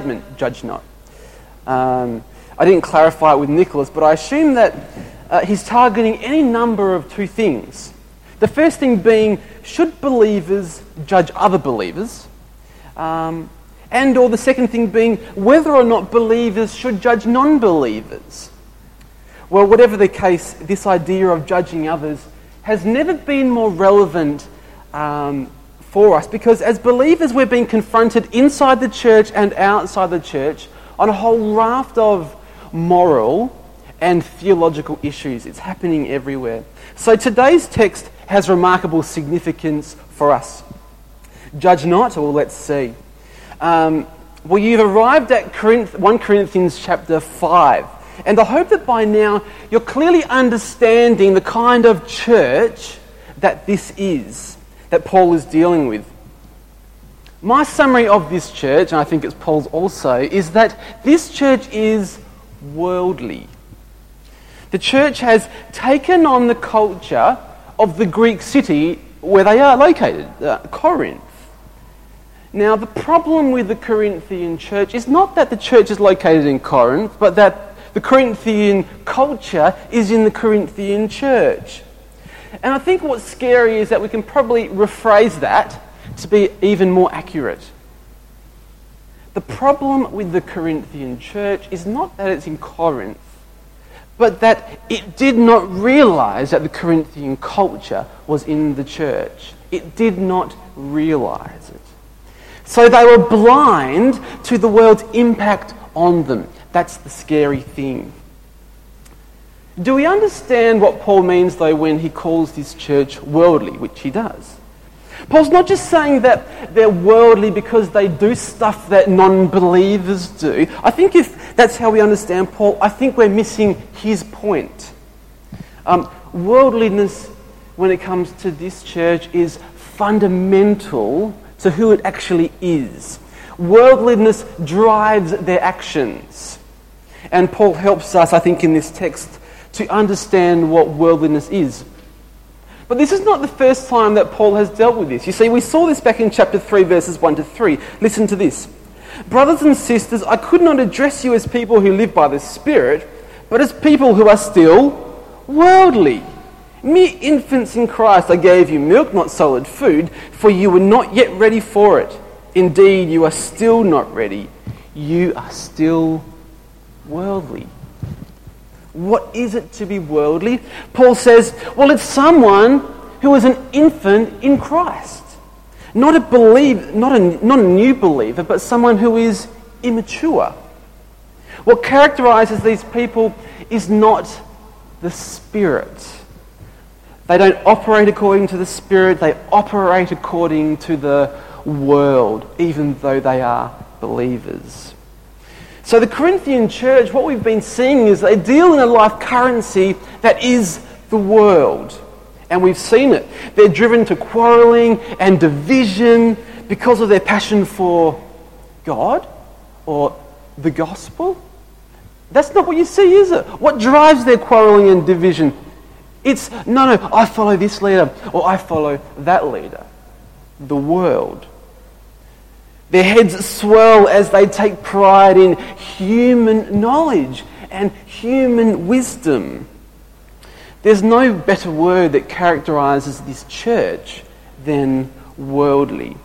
statement, judge not. Um, I didn't clarify it with Nicholas, but I assume that uh, he's targeting any number of two things. The first thing being, should believers judge other believers? Um, and or the second thing being, whether or not believers should judge non-believers? Well, whatever the case, this idea of judging others has never been more relevant um, for us because as believers we're being confronted inside the church and outside the church on a whole raft of moral and theological issues. It's happening everywhere. So today's text has remarkable significance for us. Judge not, well, let's see. Um, well, you've arrived at 1 Corinthians chapter 5. And I hope that by now you're clearly understanding the kind of church that this is, that Paul is dealing with. My summary of this church, and I think it's Paul's also, is that this church is worldly. The church has taken on the culture of the Greek city where they are located, uh, Corinth. Now, the problem with the Corinthian church is not that the church is located in Corinth, but that the Corinthian culture is in the Corinthian church. And I think what's scary is that we can probably rephrase that to be even more accurate. The problem with the Corinthian church is not that it's in Corinth, but that it did not realize that the Corinthian culture was in the church. It did not realize it. So they were blind to the world's impact on them. That's the scary thing. Do we understand what Paul means, though, when he calls this church worldly, which he does? Paul's not just saying that they're worldly because they do stuff that non believers do. I think if that's how we understand Paul, I think we're missing his point. Um, worldliness, when it comes to this church, is fundamental to who it actually is. Worldliness drives their actions. And Paul helps us, I think, in this text to understand what worldliness is. But this is not the first time that Paul has dealt with this. You see, we saw this back in chapter 3, verses 1 to 3. Listen to this. Brothers and sisters, I could not address you as people who live by the Spirit, but as people who are still worldly. Mere infants in Christ, I gave you milk, not solid food, for you were not yet ready for it. Indeed, you are still not ready. You are still worldly. What is it to be worldly? Paul says, well, it's someone who is an infant in Christ. Not a believer, not a, not a new believer, but someone who is immature. What characterizes these people is not the Spirit they don't operate according to the Spirit, they operate according to the world, even though they are believers. So, the Corinthian church, what we've been seeing is they deal in a life currency that is the world. And we've seen it. They're driven to quarreling and division because of their passion for God or the gospel. That's not what you see, is it? What drives their quarreling and division? It's, no, no, I follow this leader or I follow that leader. The world. Their heads swell as they take pride in human knowledge and human wisdom. There's no better word that characterizes this church than worldly.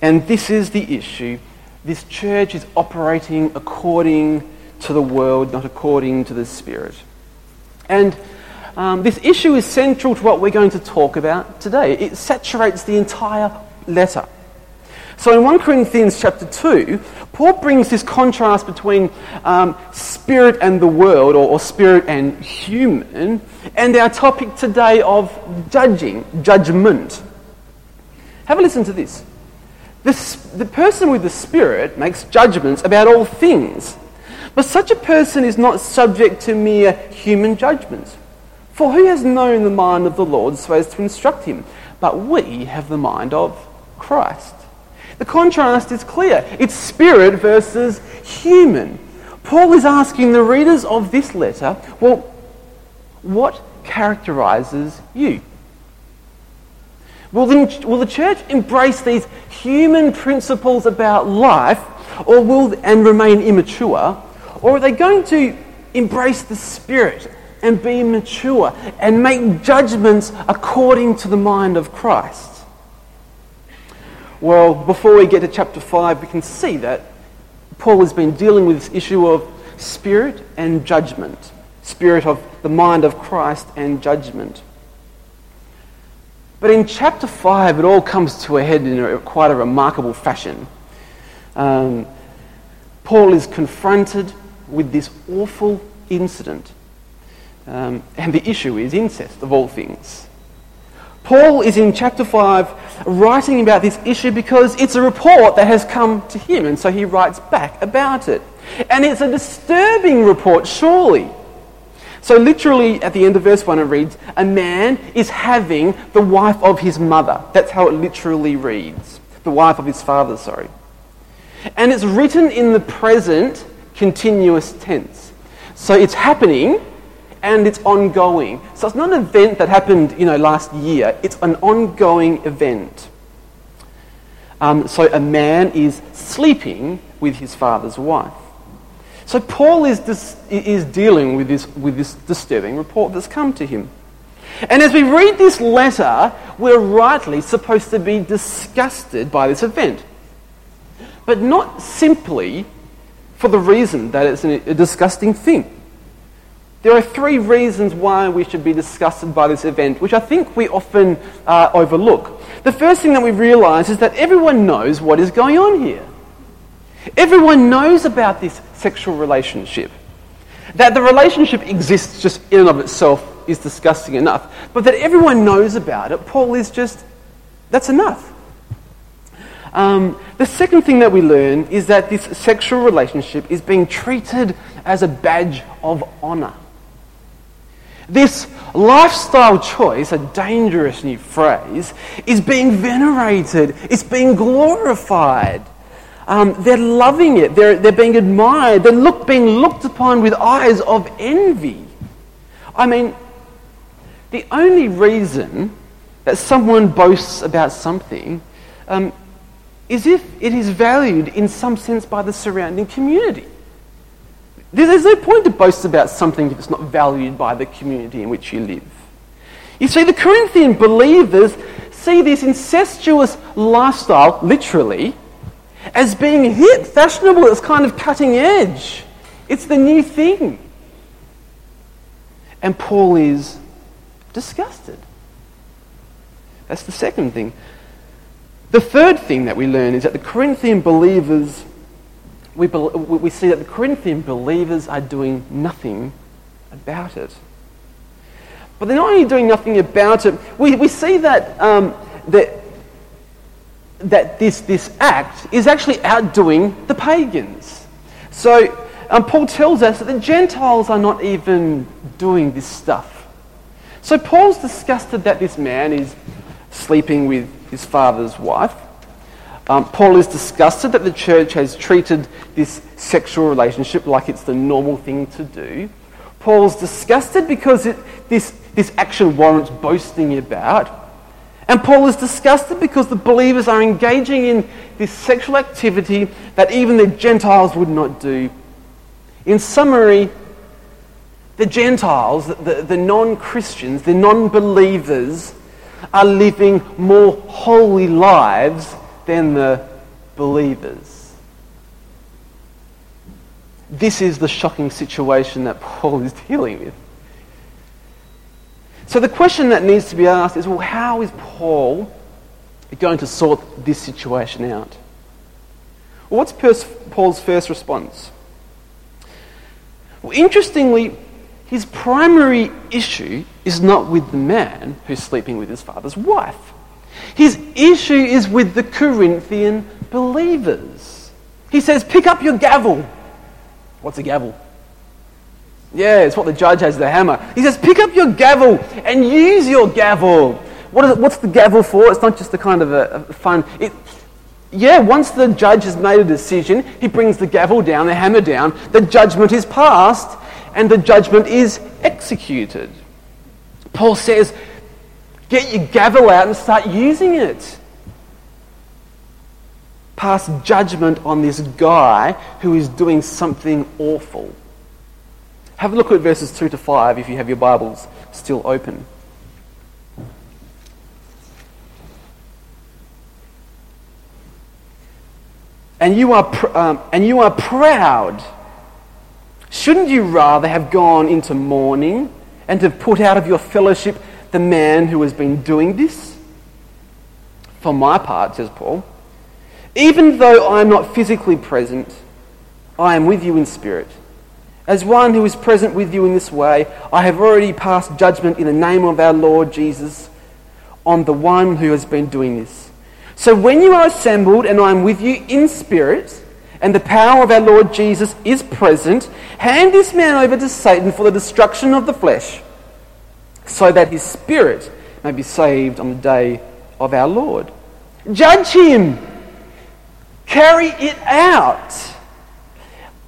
And this is the issue. This church is operating according to the world, not according to the Spirit. And um, this issue is central to what we're going to talk about today. It saturates the entire letter. So in 1 Corinthians chapter 2, Paul brings this contrast between um, spirit and the world, or, or spirit and human, and our topic today of judging, judgment. Have a listen to this. The, the person with the spirit makes judgments about all things, but such a person is not subject to mere human judgments. For who has known the mind of the Lord so as to instruct him? But we have the mind of Christ. The contrast is clear. It's spirit versus human. Paul is asking the readers of this letter, well, what characterizes you? Will the, will the church embrace these human principles about life, or will and remain immature? Or are they going to embrace the Spirit and be mature and make judgments according to the mind of Christ? Well, before we get to chapter 5, we can see that Paul has been dealing with this issue of spirit and judgment, spirit of the mind of Christ and judgment. But in chapter 5, it all comes to a head in a, quite a remarkable fashion. Um, Paul is confronted with this awful incident. Um, and the issue is incest, of all things. Paul is in chapter 5 writing about this issue because it's a report that has come to him, and so he writes back about it. And it's a disturbing report, surely. So, literally, at the end of verse 1, it reads, A man is having the wife of his mother. That's how it literally reads. The wife of his father, sorry. And it's written in the present continuous tense. So, it's happening and it's ongoing. So, it's not an event that happened, you know, last year. It's an ongoing event. Um, so, a man is sleeping with his father's wife. So Paul is, dis- is dealing with this, with this disturbing report that's come to him. And as we read this letter, we're rightly supposed to be disgusted by this event. But not simply for the reason that it's a disgusting thing. There are three reasons why we should be disgusted by this event, which I think we often uh, overlook. The first thing that we realize is that everyone knows what is going on here. Everyone knows about this sexual relationship. That the relationship exists just in and of itself is disgusting enough. But that everyone knows about it, Paul is just, that's enough. Um, the second thing that we learn is that this sexual relationship is being treated as a badge of honour. This lifestyle choice, a dangerous new phrase, is being venerated, it's being glorified. Um, they're loving it. They're, they're being admired. They're look, being looked upon with eyes of envy. I mean, the only reason that someone boasts about something um, is if it is valued in some sense by the surrounding community. There's no point to boast about something if it's not valued by the community in which you live. You see, the Corinthian believers see this incestuous lifestyle, literally, as being hip, fashionable, it's kind of cutting edge. It's the new thing. And Paul is disgusted. That's the second thing. The third thing that we learn is that the Corinthian believers, we, we see that the Corinthian believers are doing nothing about it. But they're not only doing nothing about it, we, we see that, um, that that this, this act is actually outdoing the pagans. So um, Paul tells us that the Gentiles are not even doing this stuff. So Paul's disgusted that this man is sleeping with his father's wife. Um, Paul is disgusted that the church has treated this sexual relationship like it's the normal thing to do. Paul's disgusted because it, this, this action warrants boasting about. And Paul is disgusted because the believers are engaging in this sexual activity that even the Gentiles would not do. In summary, the Gentiles, the, the non Christians, the non believers, are living more holy lives than the believers. This is the shocking situation that Paul is dealing with. So the question that needs to be asked is well, how is Paul going to sort this situation out? Well, what's Paul's first response? Well, interestingly, his primary issue is not with the man who's sleeping with his father's wife. His issue is with the Corinthian believers. He says, Pick up your gavel. What's a gavel? Yeah, it's what the judge has the hammer. He says, pick up your gavel and use your gavel. What is it, what's the gavel for? It's not just a kind of a, a fun. It, yeah, once the judge has made a decision, he brings the gavel down, the hammer down, the judgment is passed, and the judgment is executed. Paul says, get your gavel out and start using it. pass judgment on this guy who is doing something awful. Have a look at verses 2 to 5 if you have your Bibles still open. And you are, pr- um, and you are proud. Shouldn't you rather have gone into mourning and have put out of your fellowship the man who has been doing this? For my part, says Paul, even though I am not physically present, I am with you in spirit. As one who is present with you in this way, I have already passed judgment in the name of our Lord Jesus on the one who has been doing this. So when you are assembled and I am with you in spirit, and the power of our Lord Jesus is present, hand this man over to Satan for the destruction of the flesh, so that his spirit may be saved on the day of our Lord. Judge him. Carry it out.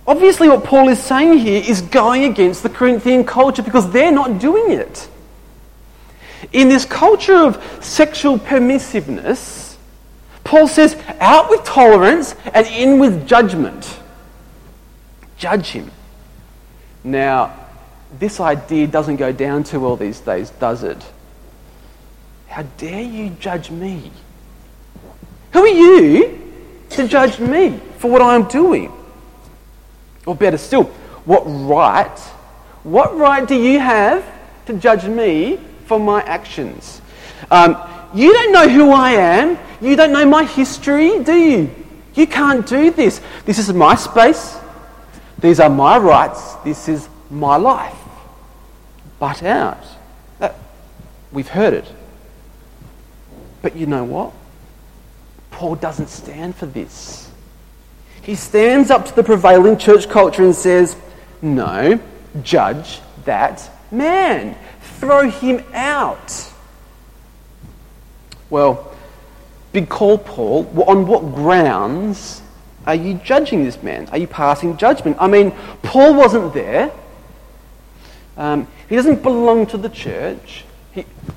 Obviously, what Paul is saying here is going against the Corinthian culture because they're not doing it. In this culture of sexual permissiveness, Paul says, out with tolerance and in with judgment. Judge him. Now, this idea doesn't go down too well these days, does it? How dare you judge me? Who are you to judge me for what I'm doing? Or better still, what right, what right do you have to judge me for my actions? Um, you don't know who I am. You don't know my history, do you? You can't do this. This is my space. These are my rights. This is my life. Butt out. Uh, we've heard it. But you know what? Paul doesn't stand for this. He stands up to the prevailing church culture and says, No, judge that man. Throw him out. Well, big call, Paul. On what grounds are you judging this man? Are you passing judgment? I mean, Paul wasn't there. Um, he doesn't belong to the church.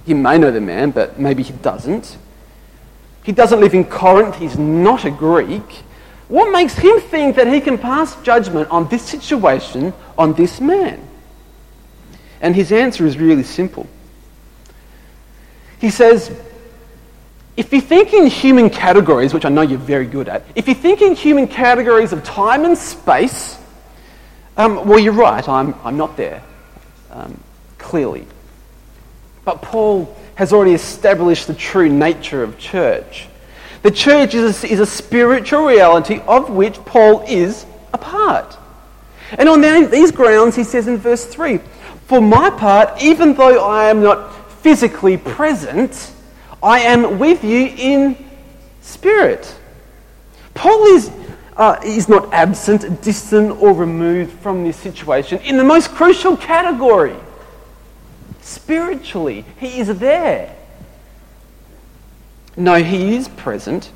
He, may know the man, but maybe he doesn't. He doesn't live in Corinth. He's not a Greek. What makes him think that he can pass judgment on this situation on this man? And his answer is really simple. He says, if you think in human categories, which I know you're very good at, if you think in human categories of time and space, um, well, you're right, I'm, I'm not there, um, clearly. But Paul has already established the true nature of church. The church is a, is a spiritual reality of which Paul is a part. And on these grounds, he says in verse 3 For my part, even though I am not physically present, I am with you in spirit. Paul is, uh, is not absent, distant, or removed from this situation in the most crucial category Spiritually, he is there. No, he is present,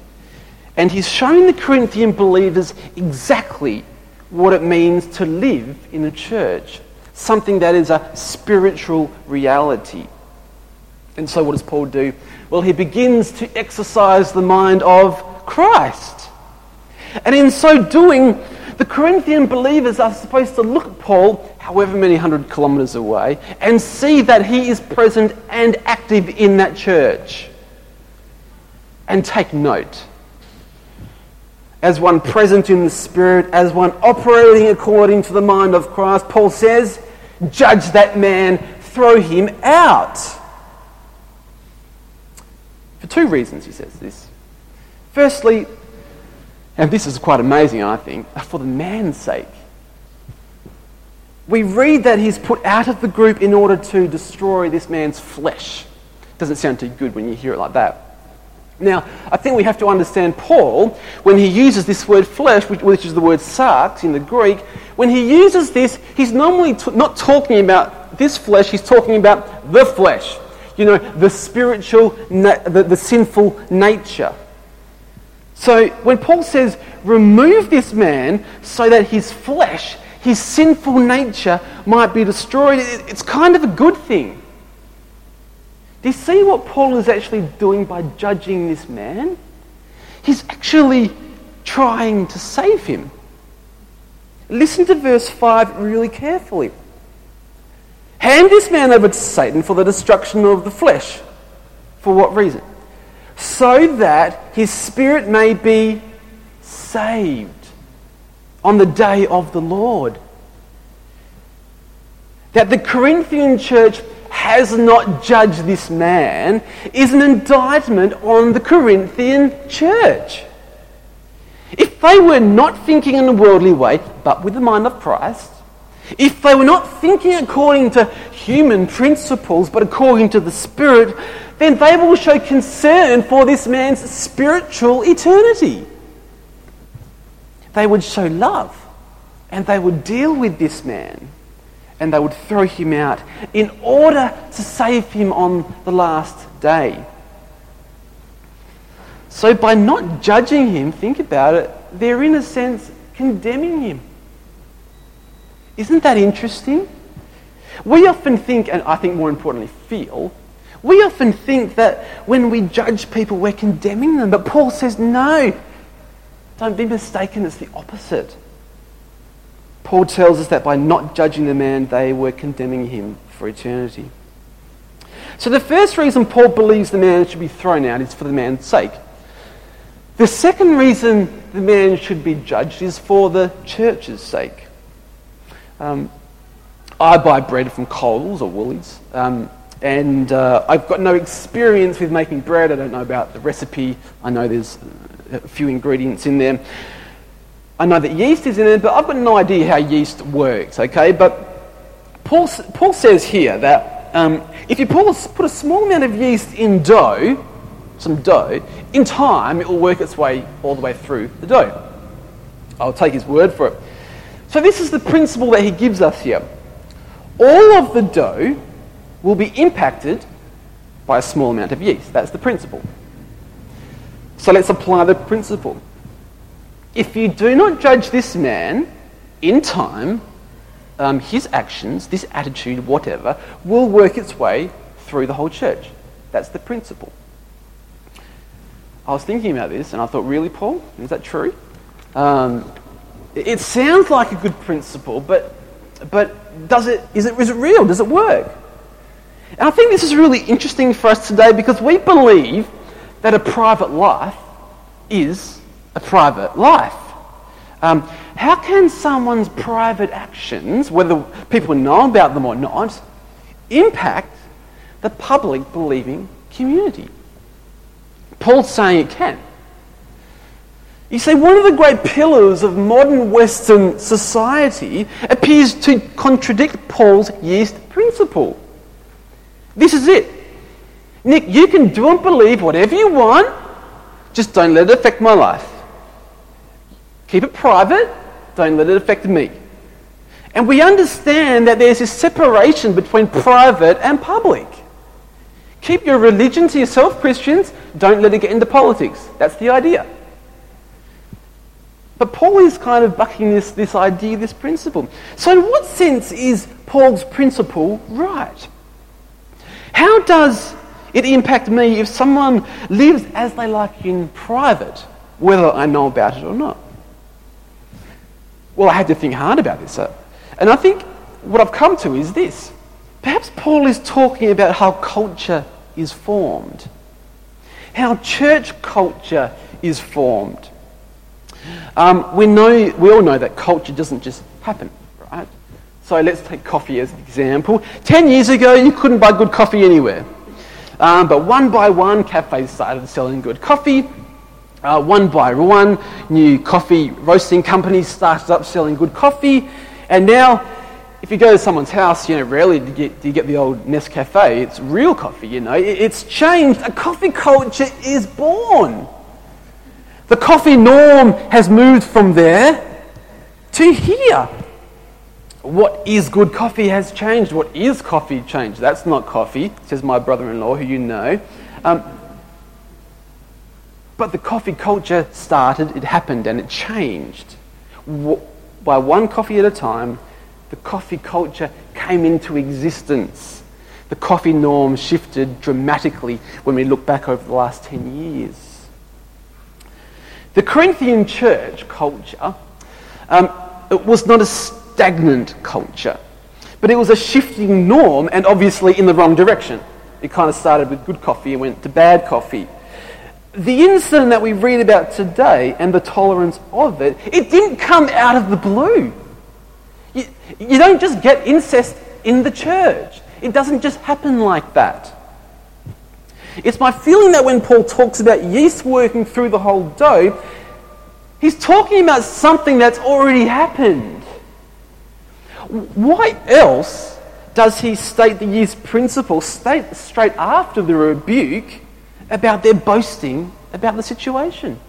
and he's shown the Corinthian believers exactly what it means to live in a church, something that is a spiritual reality. And so, what does Paul do? Well, he begins to exercise the mind of Christ. And in so doing, the Corinthian believers are supposed to look at Paul, however many hundred kilometres away, and see that he is present and active in that church. And take note. As one present in the Spirit, as one operating according to the mind of Christ, Paul says, judge that man, throw him out. For two reasons, he says this. Firstly, and this is quite amazing, I think, for the man's sake. We read that he's put out of the group in order to destroy this man's flesh. Doesn't sound too good when you hear it like that. Now, I think we have to understand Paul, when he uses this word flesh, which, is the word sarx in the Greek, when he uses this, he's normally t- not talking about this flesh, he's talking about the flesh. You know, the spiritual, na- the, the sinful nature. So when Paul says, remove this man so that his flesh, his sinful nature might be destroyed, it's kind of a good thing. Do you see what Paul is actually doing by judging this man? He's actually trying to save him. Listen to verse 5 really carefully. Hand this man over to Satan for the destruction of the flesh. For what reason? So that his spirit may be saved on the day of the Lord. That the Corinthian church has not judged this man is an indictment on the Corinthian church. If they were not thinking in a worldly way, but with the mind of Christ, if they were not thinking according to human principles, but according to the Spirit, then they will show concern for this man's spiritual eternity. They would show love and they would deal with this man and they would throw him out in order to save him on the last day. So, by not judging him, think about it, they're in a sense condemning him. Isn't that interesting? We often think, and I think more importantly, feel, we often think that when we judge people, we're condemning them. But Paul says, no, don't be mistaken, it's the opposite. Paul tells us that by not judging the man, they were condemning him for eternity. So the first reason Paul believes the man should be thrown out is for the man's sake. The second reason the man should be judged is for the church's sake. Um, I buy bread from Coles or Woolies, um, and uh, I've got no experience with making bread. I don't know about the recipe. I know there's a few ingredients in there. I know that yeast is in it, but I've got no idea how yeast works, okay? But Paul, Paul says here that um, if you put a small amount of yeast in dough, some dough, in time it will work its way all the way through the dough. I'll take his word for it. So, this is the principle that he gives us here. All of the dough will be impacted by a small amount of yeast. That's the principle. So, let's apply the principle. If you do not judge this man in time, um, his actions, this attitude, whatever, will work its way through the whole church. That's the principle. I was thinking about this and I thought, really, Paul? Is that true? Um, it sounds like a good principle, but, but does it, is, it, is it real? Does it work? And I think this is really interesting for us today because we believe that a private life is a private life. Um, how can someone's private actions, whether people know about them or not, impact the public believing community? Paul's saying it can. You see, one of the great pillars of modern Western society appears to contradict Paul's yeast principle. This is it. Nick, you can do and believe whatever you want, just don't let it affect my life. Keep it private, don't let it affect me. And we understand that there's this separation between private and public. Keep your religion to yourself, Christians. Don't let it get into politics. That's the idea. But Paul is kind of bucking this, this idea, this principle. So, in what sense is Paul's principle right? How does it impact me if someone lives as they like in private, whether I know about it or not? Well, I had to think hard about this. And I think what I've come to is this. Perhaps Paul is talking about how culture is formed, how church culture is formed. Um, we, know, we all know that culture doesn't just happen, right? So let's take coffee as an example. Ten years ago, you couldn't buy good coffee anywhere. Um, but one by one, cafes started selling good coffee. Uh, one by one, new coffee roasting companies started up selling good coffee. And now, if you go to someone's house, you know, rarely do you get, do you get the old Nescafe. It's real coffee, you know. It's changed. A coffee culture is born. The coffee norm has moved from there to here. What is good coffee has changed. What is coffee changed? That's not coffee, says my brother in law, who you know. Um, but the coffee culture started, it happened, and it changed. By one coffee at a time, the coffee culture came into existence. The coffee norm shifted dramatically when we look back over the last 10 years. The Corinthian church culture um, was not a stagnant culture, but it was a shifting norm and obviously in the wrong direction. It kind of started with good coffee and went to bad coffee. The incident that we read about today and the tolerance of it, it didn't come out of the blue. You, you don't just get incest in the church. It doesn't just happen like that. It's my feeling that when Paul talks about yeast working through the whole dough, he's talking about something that's already happened. Why else does he state the yeast principle state straight after the rebuke about their boasting about the situation?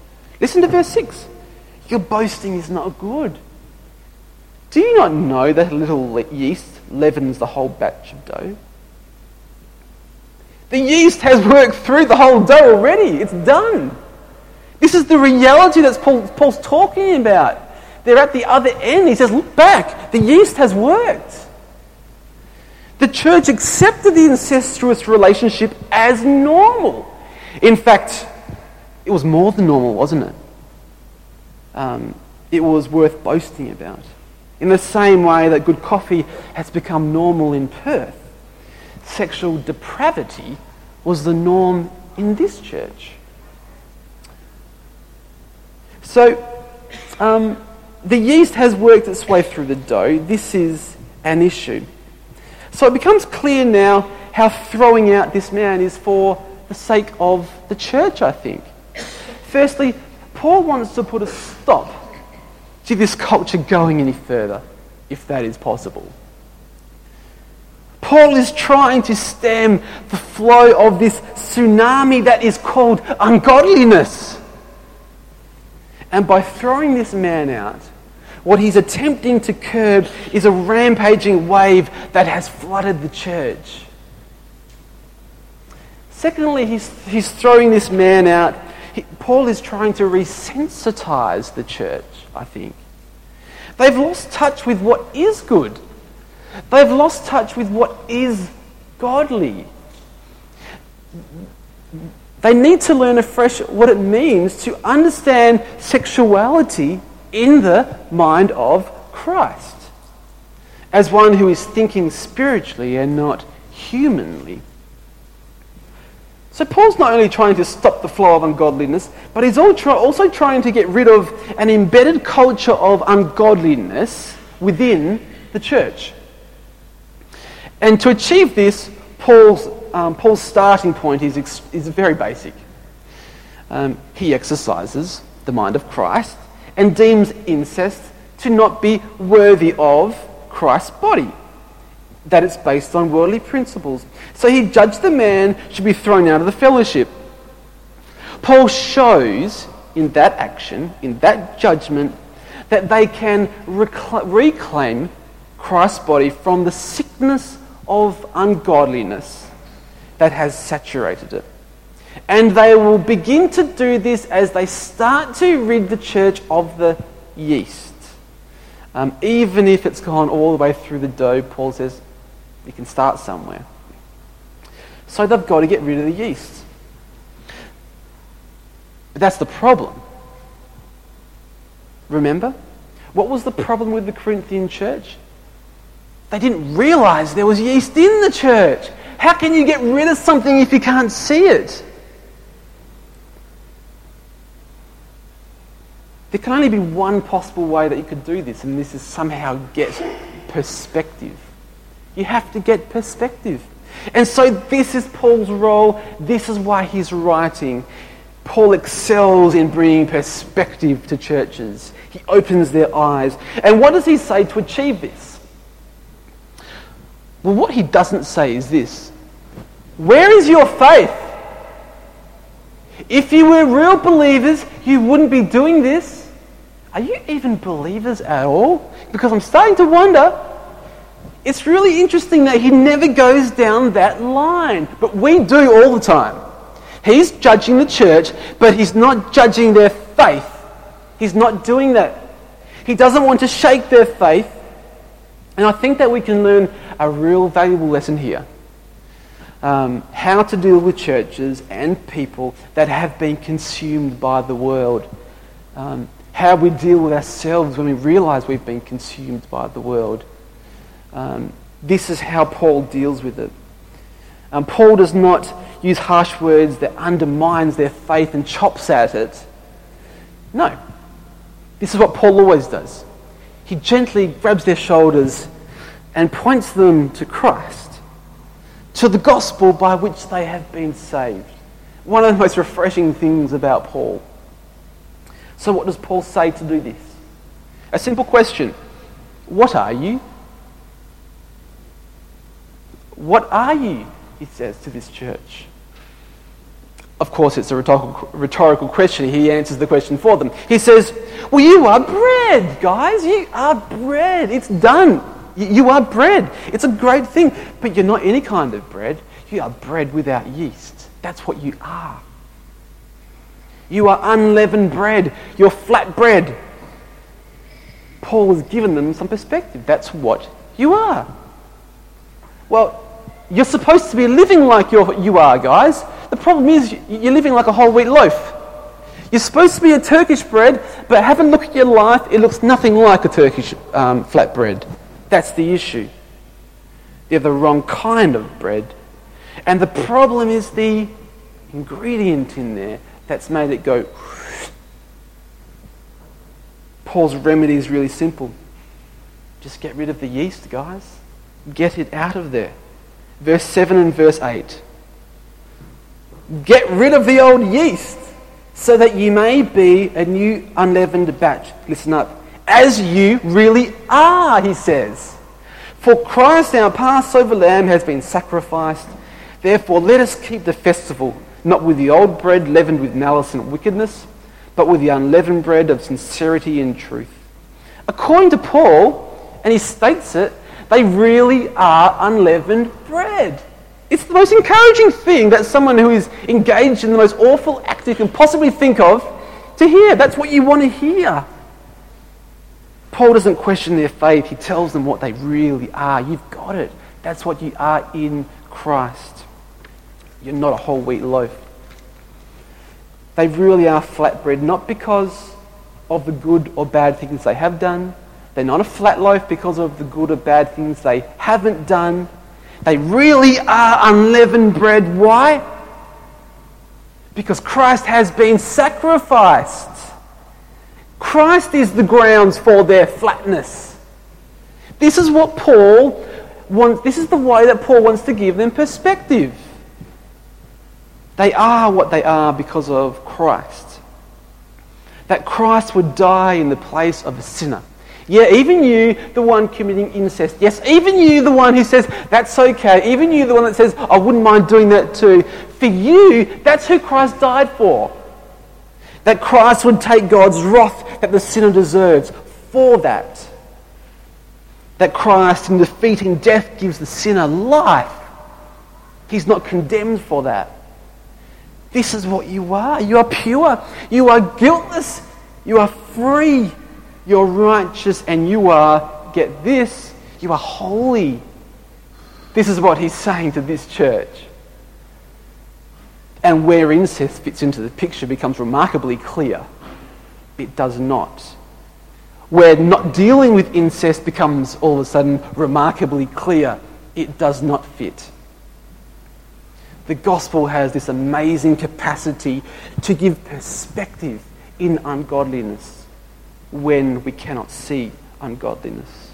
Listen to verse 6. Your boasting is not good. Do you not know that a little yeast leavens the whole batch of dough? The yeast has worked through the whole dough already. It's done. This is the reality that Paul, Paul's talking about. They're at the other end. He says, Look back. The yeast has worked. The church accepted the incestuous relationship as normal. In fact, it was more than normal, wasn't it? Um, it was worth boasting about. In the same way that good coffee has become normal in Perth, sexual depravity was the norm in this church. So, um, the yeast has worked its way through the dough. This is an issue. So it becomes clear now how throwing out this man is for the sake of the church, I think. Firstly, Paul wants to put a stop to this culture going any further, if that is possible. Paul is trying to stem the flow of this tsunami that is called ungodliness. And by throwing this man out, what he's attempting to curb is a rampaging wave that has flooded the church. Secondly, he's, he's throwing this man out. He, Paul is trying to resensitize the church, I think. They've lost touch with what is good. They've lost touch with what is godly. They need to learn afresh what it means to understand sexuality in the mind of Christ as one who is thinking spiritually and not humanly. So, Paul's not only trying to stop the flow of ungodliness, but he's also trying to get rid of an embedded culture of ungodliness within the church. And to achieve this, Paul's, um, Paul's starting point is, is very basic. Um, he exercises the mind of Christ and deems incest to not be worthy of Christ's body, that it's based on worldly principles. So he judged the man should be thrown out of the fellowship. Paul shows in that action, in that judgment, that they can reclaim Christ's body from the sickness of ungodliness that has saturated it. And they will begin to do this as they start to rid the church of the yeast. Um, even if it's gone all the way through the dough, Paul says you can start somewhere. So they've got to get rid of the yeast. But that's the problem. Remember? What was the problem with the Corinthian church? They didn't realize there was yeast in the church. How can you get rid of something if you can't see it? There can only be one possible way that you could do this, and this is somehow get perspective. You have to get perspective. And so, this is Paul's role. This is why he's writing. Paul excels in bringing perspective to churches, he opens their eyes. And what does he say to achieve this? Well, what he doesn't say is this Where is your faith? If you were real believers, you wouldn't be doing this. Are you even believers at all? Because I'm starting to wonder. It's really interesting that he never goes down that line, but we do all the time. He's judging the church, but he's not judging their faith. He's not doing that. He doesn't want to shake their faith. And I think that we can learn a real valuable lesson here. Um, how to deal with churches and people that have been consumed by the world. um, how we deal with ourselves when we realize we've been consumed by the world. Um, this is how Paul deals with it. Um, Paul does not use harsh words that undermines their faith and chops at it. No. This is what Paul always does. He gently grabs their shoulders and points them to Christ, to the gospel by which they have been saved. One of the most refreshing things about Paul. So, what does Paul say to do this? A simple question What are you? What are you? He says to this church. Of course, it's a rhetorical, rhetorical question. He answers the question for them. He says, Well, you are bread, guys. You are bread. It's done. You are bread. It's a great thing. But you're not any kind of bread. You are bread without yeast. That's what you are. You are unleavened bread. You're flat bread. Paul has given them some perspective. That's what you are. Well, you're supposed to be living like you're, you are, guys. The problem is you're living like a whole wheat loaf. You're supposed to be a Turkish bread, but have a look at your life. It looks nothing like a Turkish um, flatbread. That's the issue. They're the wrong kind of bread. And the problem is the ingredient in there that's made it go. Paul's remedy is really simple. Just get rid of the yeast, guys. Get it out of there. Verse 7 and verse 8. Get rid of the old yeast so that you may be a new unleavened batch. Listen up. As you really are, he says. For Christ, our Passover lamb, has been sacrificed. Therefore, let us keep the festival, not with the old bread leavened with malice and wickedness, but with the unleavened bread of sincerity and truth. According to Paul, and he states it, they really are unleavened bread. It's the most encouraging thing that someone who is engaged in the most awful act you can possibly think of to hear. That's what you want to hear. Paul doesn't question their faith, he tells them what they really are. You've got it. That's what you are in Christ. You're not a whole wheat loaf. They really are flatbread, not because of the good or bad things they have done. They're not a flat loaf because of the good or bad things they haven't done. They really are unleavened bread. Why? Because Christ has been sacrificed. Christ is the grounds for their flatness. This is what Paul wants, this is the way that Paul wants to give them perspective. They are what they are because of Christ. That Christ would die in the place of a sinner. Yeah, even you, the one committing incest. Yes, even you, the one who says, that's okay. Even you, the one that says, I wouldn't mind doing that too. For you, that's who Christ died for. That Christ would take God's wrath that the sinner deserves for that. That Christ, in defeating death, gives the sinner life. He's not condemned for that. This is what you are. You are pure. You are guiltless. You are free you're righteous and you are, get this, you are holy. This is what he's saying to this church. And where incest fits into the picture becomes remarkably clear. It does not. Where not dealing with incest becomes all of a sudden remarkably clear. It does not fit. The gospel has this amazing capacity to give perspective in ungodliness when we cannot see ungodliness.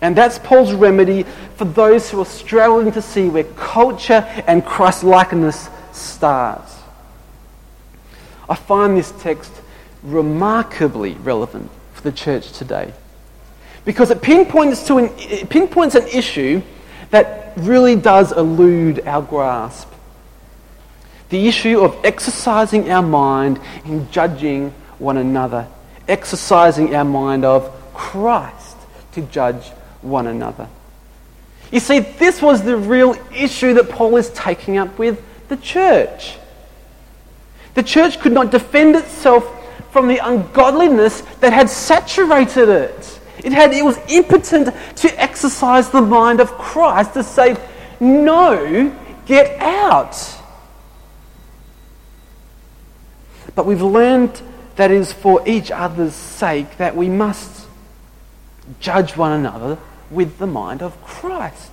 And that's Paul's remedy for those who are struggling to see where culture and Christ likeness starts. I find this text remarkably relevant for the church today because it pinpoints, to an, it pinpoints an issue that really does elude our grasp. The issue of exercising our mind in judging one another exercising our mind of Christ to judge one another. You see, this was the real issue that Paul is taking up with the church. The church could not defend itself from the ungodliness that had saturated it. It, had, it was impotent to exercise the mind of Christ to say, No, get out. But we've learned that is for each other's sake that we must judge one another with the mind of Christ?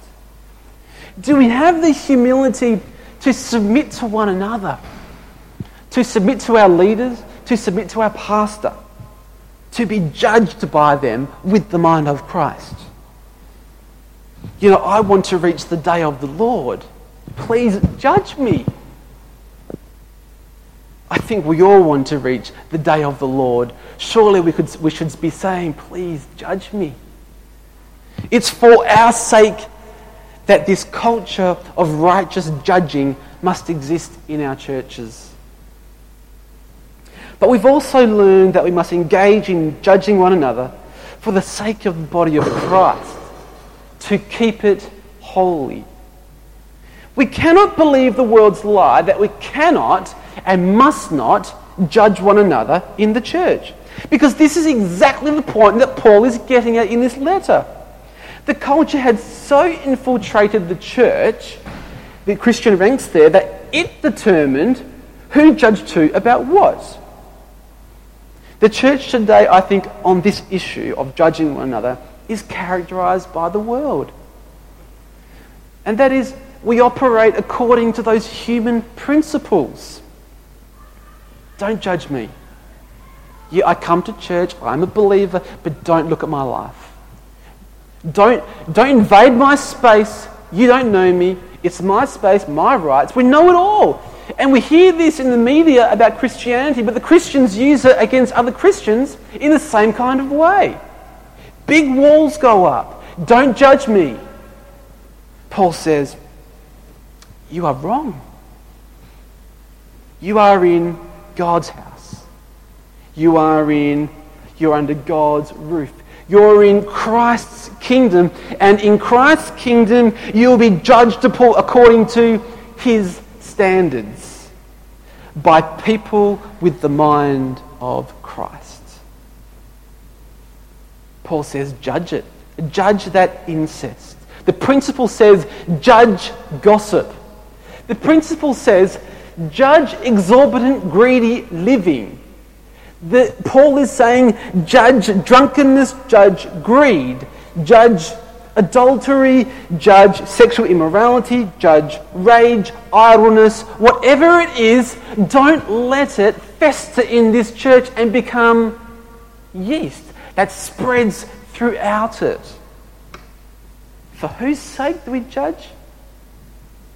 Do we have the humility to submit to one another, to submit to our leaders, to submit to our pastor, to be judged by them with the mind of Christ? You know, I want to reach the day of the Lord. Please judge me. I think we all want to reach the day of the Lord. Surely we, could, we should be saying, Please judge me. It's for our sake that this culture of righteous judging must exist in our churches. But we've also learned that we must engage in judging one another for the sake of the body of Christ, to keep it holy. We cannot believe the world's lie that we cannot and must not judge one another in the church. Because this is exactly the point that Paul is getting at in this letter. The culture had so infiltrated the church, the Christian ranks there, that it determined who judged who about what. The church today, I think, on this issue of judging one another, is characterized by the world. And that is, we operate according to those human principles. Don't judge me. Yeah, I come to church, I'm a believer, but don't look at my life. Don't, don't invade my space. You don't know me. It's my space, my rights. We know it all. And we hear this in the media about Christianity, but the Christians use it against other Christians in the same kind of way. Big walls go up. Don't judge me. Paul says, You are wrong. You are in God's house. You are in, you're under God's roof. You're in Christ's kingdom, and in Christ's kingdom, you'll be judged according to his standards by people with the mind of Christ. Paul says, judge it. Judge that incest. The principle says, judge gossip. The principle says, judge exorbitant, greedy living. The, Paul is saying, judge drunkenness, judge greed, judge adultery, judge sexual immorality, judge rage, idleness, whatever it is, don't let it fester in this church and become yeast that spreads throughout it. For whose sake do we judge?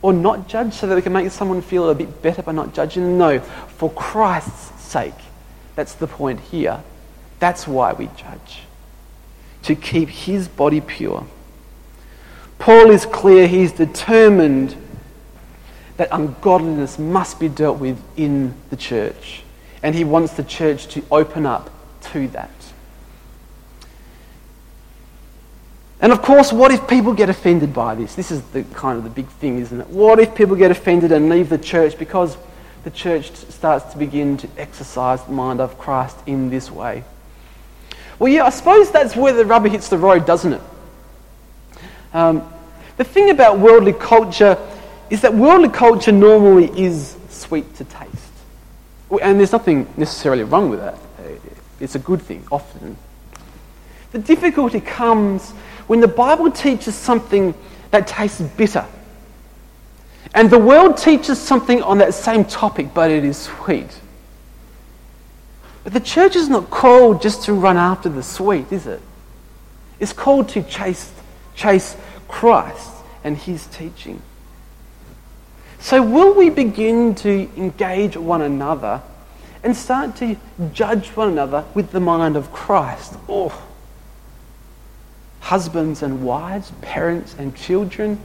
Or not judge so that we can make someone feel a bit better by not judging? Them. No, for Christ's sake. That's the point here. That's why we judge. To keep his body pure. Paul is clear, he's determined that ungodliness must be dealt with in the church. And he wants the church to open up to that. And of course, what if people get offended by this? This is the kind of the big thing, isn't it? What if people get offended and leave the church because the church starts to begin to exercise the mind of Christ in this way? Well, yeah, I suppose that's where the rubber hits the road, doesn't it? Um, the thing about worldly culture is that worldly culture normally is sweet to taste. And there's nothing necessarily wrong with that. It's a good thing, often. The difficulty comes when the Bible teaches something that tastes bitter, and the world teaches something on that same topic, but it is sweet. But the church is not called just to run after the sweet, is it? It's called to chase, chase Christ and his teaching. So, will we begin to engage one another and start to judge one another with the mind of Christ? Oh, husbands and wives, parents and children,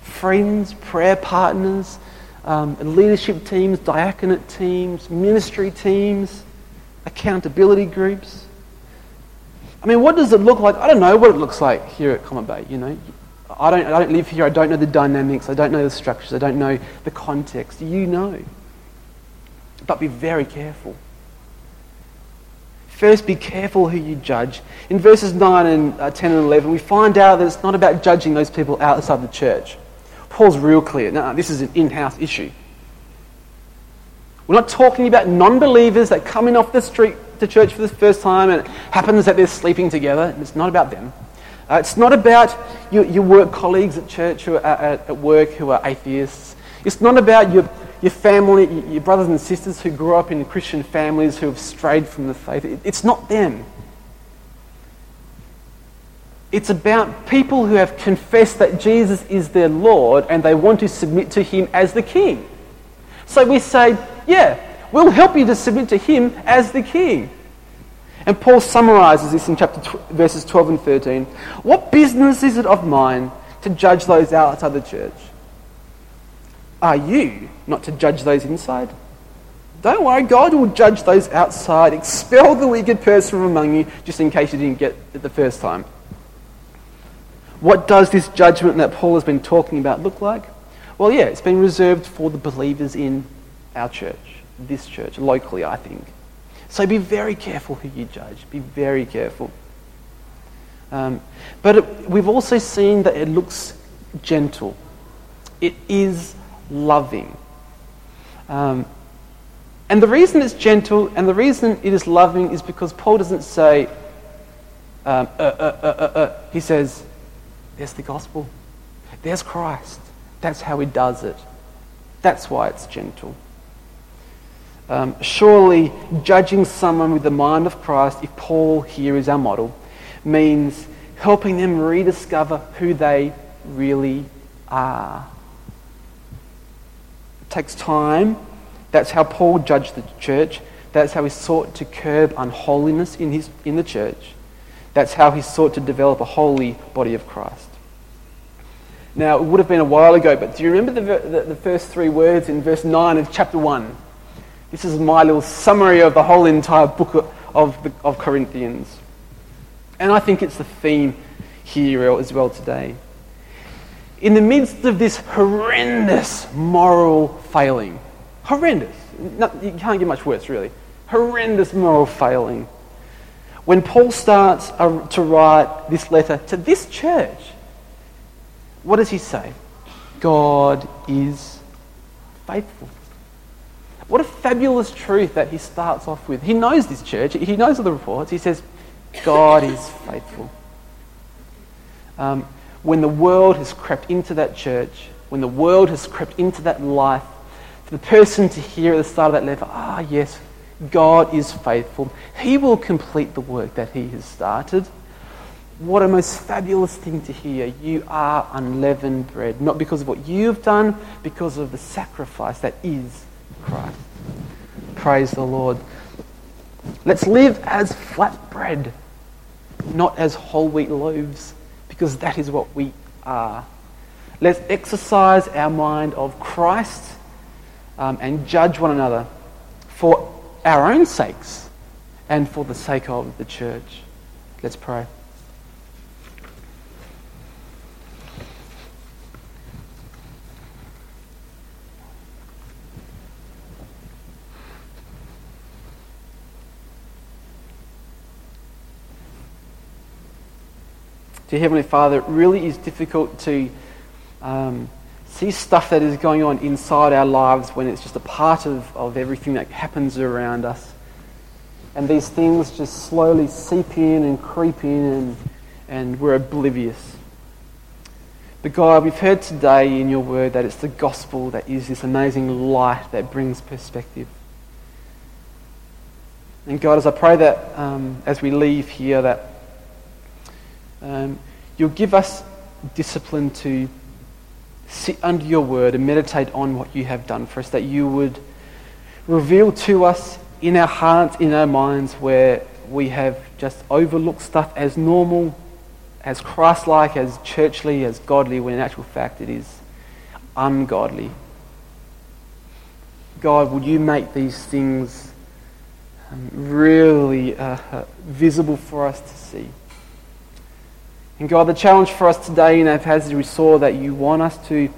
friends, prayer partners, um, leadership teams, diaconate teams, ministry teams, accountability groups. I mean, what does it look like? I don't know what it looks like here at Common Bay, you know. I don't, I don't live here. I don't know the dynamics. I don't know the structures. I don't know the context. You know. But be very careful. First, be careful who you judge. In verses 9 and uh, 10 and 11, we find out that it's not about judging those people outside the church. Paul's real clear. No, this is an in house issue. We're not talking about non believers that come in off the street to church for the first time and it happens that they're sleeping together. It's not about them. Uh, it's not about your, your, work colleagues at church who are at, at, work who are atheists. It's not about your, your family, your brothers and sisters who grew up in Christian families who have strayed from the faith. It's not them. It's about people who have confessed that Jesus is their Lord and they want to submit to Him as the King. So we say, yeah, we'll help you to submit to Him as the King. And Paul summarizes this in chapter tw- verses 12 and 13. What business is it of mine to judge those outside the church? Are you not to judge those inside? Don't worry, God will judge those outside. Expel the wicked person from among you, just in case you didn't get it the first time. What does this judgment that Paul has been talking about look like? Well, yeah, it's been reserved for the believers in our church, this church, locally, I think. So be very careful who you judge. Be very careful. Um, but it, we've also seen that it looks gentle. It is loving. Um, and the reason it's gentle and the reason it is loving is because Paul doesn't say, um, uh, uh, uh, uh, uh. he says, there's the gospel, there's Christ. That's how he does it. That's why it's gentle. Um, surely, judging someone with the mind of Christ, if Paul here is our model, means helping them rediscover who they really are. Takes time. That's how Paul judged the church. That's how he sought to curb unholiness in, his, in the church. That's how he sought to develop a holy body of Christ. Now, it would have been a while ago, but do you remember the, the, the first three words in verse 9 of chapter 1? This is my little summary of the whole entire book of, the, of Corinthians. And I think it's the theme here as well today. In the midst of this horrendous moral failing, horrendous, not, you can't get much worse really, horrendous moral failing, when Paul starts to write this letter to this church, what does he say? God is faithful. What a fabulous truth that he starts off with. He knows this church, he knows all the reports. He says, God is faithful. Um, when the world has crept into that church, when the world has crept into that life, for the person to hear at the start of that letter, ah, yes, God is faithful. He will complete the work that He has started. What a most fabulous thing to hear. You are unleavened bread, not because of what you've done, because of the sacrifice that is Christ. Praise the Lord. Let's live as flat bread, not as whole wheat loaves, because that is what we are. Let's exercise our mind of Christ um, and judge one another for our own sakes and for the sake of the church. Let's pray. Dear Heavenly Father, it really is difficult to um, see stuff that is going on inside our lives when it's just a part of, of everything that happens around us. And these things just slowly seep in and creep in, and, and we're oblivious. But God, we've heard today in your word that it's the gospel that is this amazing light that brings perspective. And God, as I pray that um, as we leave here, that um, you'll give us discipline to sit under your word and meditate on what you have done for us, that you would reveal to us in our hearts, in our minds, where we have just overlooked stuff as normal, as Christ like, as churchly, as godly, when in actual fact it is ungodly. God, would you make these things um, really uh, visible for us to see? And God, the challenge for us today in passage, we saw that you want us to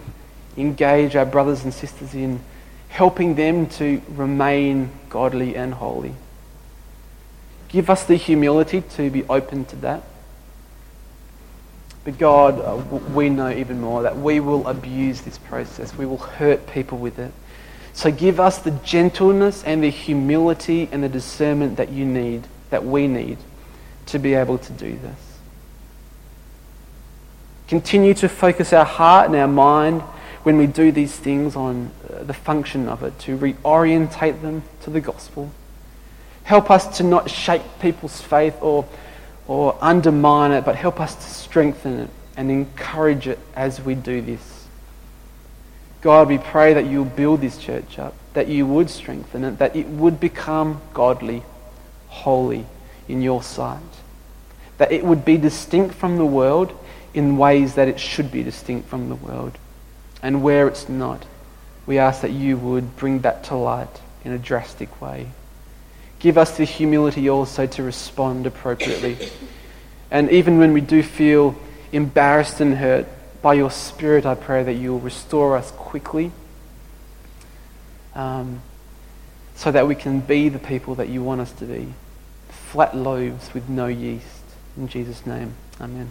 engage our brothers and sisters in helping them to remain godly and holy. Give us the humility to be open to that. But God, uh, we know even more that we will abuse this process. We will hurt people with it. So give us the gentleness and the humility and the discernment that you need, that we need, to be able to do this. Continue to focus our heart and our mind when we do these things on uh, the function of it, to reorientate them to the gospel. Help us to not shake people's faith or, or undermine it, but help us to strengthen it and encourage it as we do this. God, we pray that you'll build this church up, that you would strengthen it, that it would become godly, holy in your sight, that it would be distinct from the world in ways that it should be distinct from the world. And where it's not, we ask that you would bring that to light in a drastic way. Give us the humility also to respond appropriately. And even when we do feel embarrassed and hurt, by your Spirit, I pray that you will restore us quickly um, so that we can be the people that you want us to be. Flat loaves with no yeast. In Jesus' name, amen.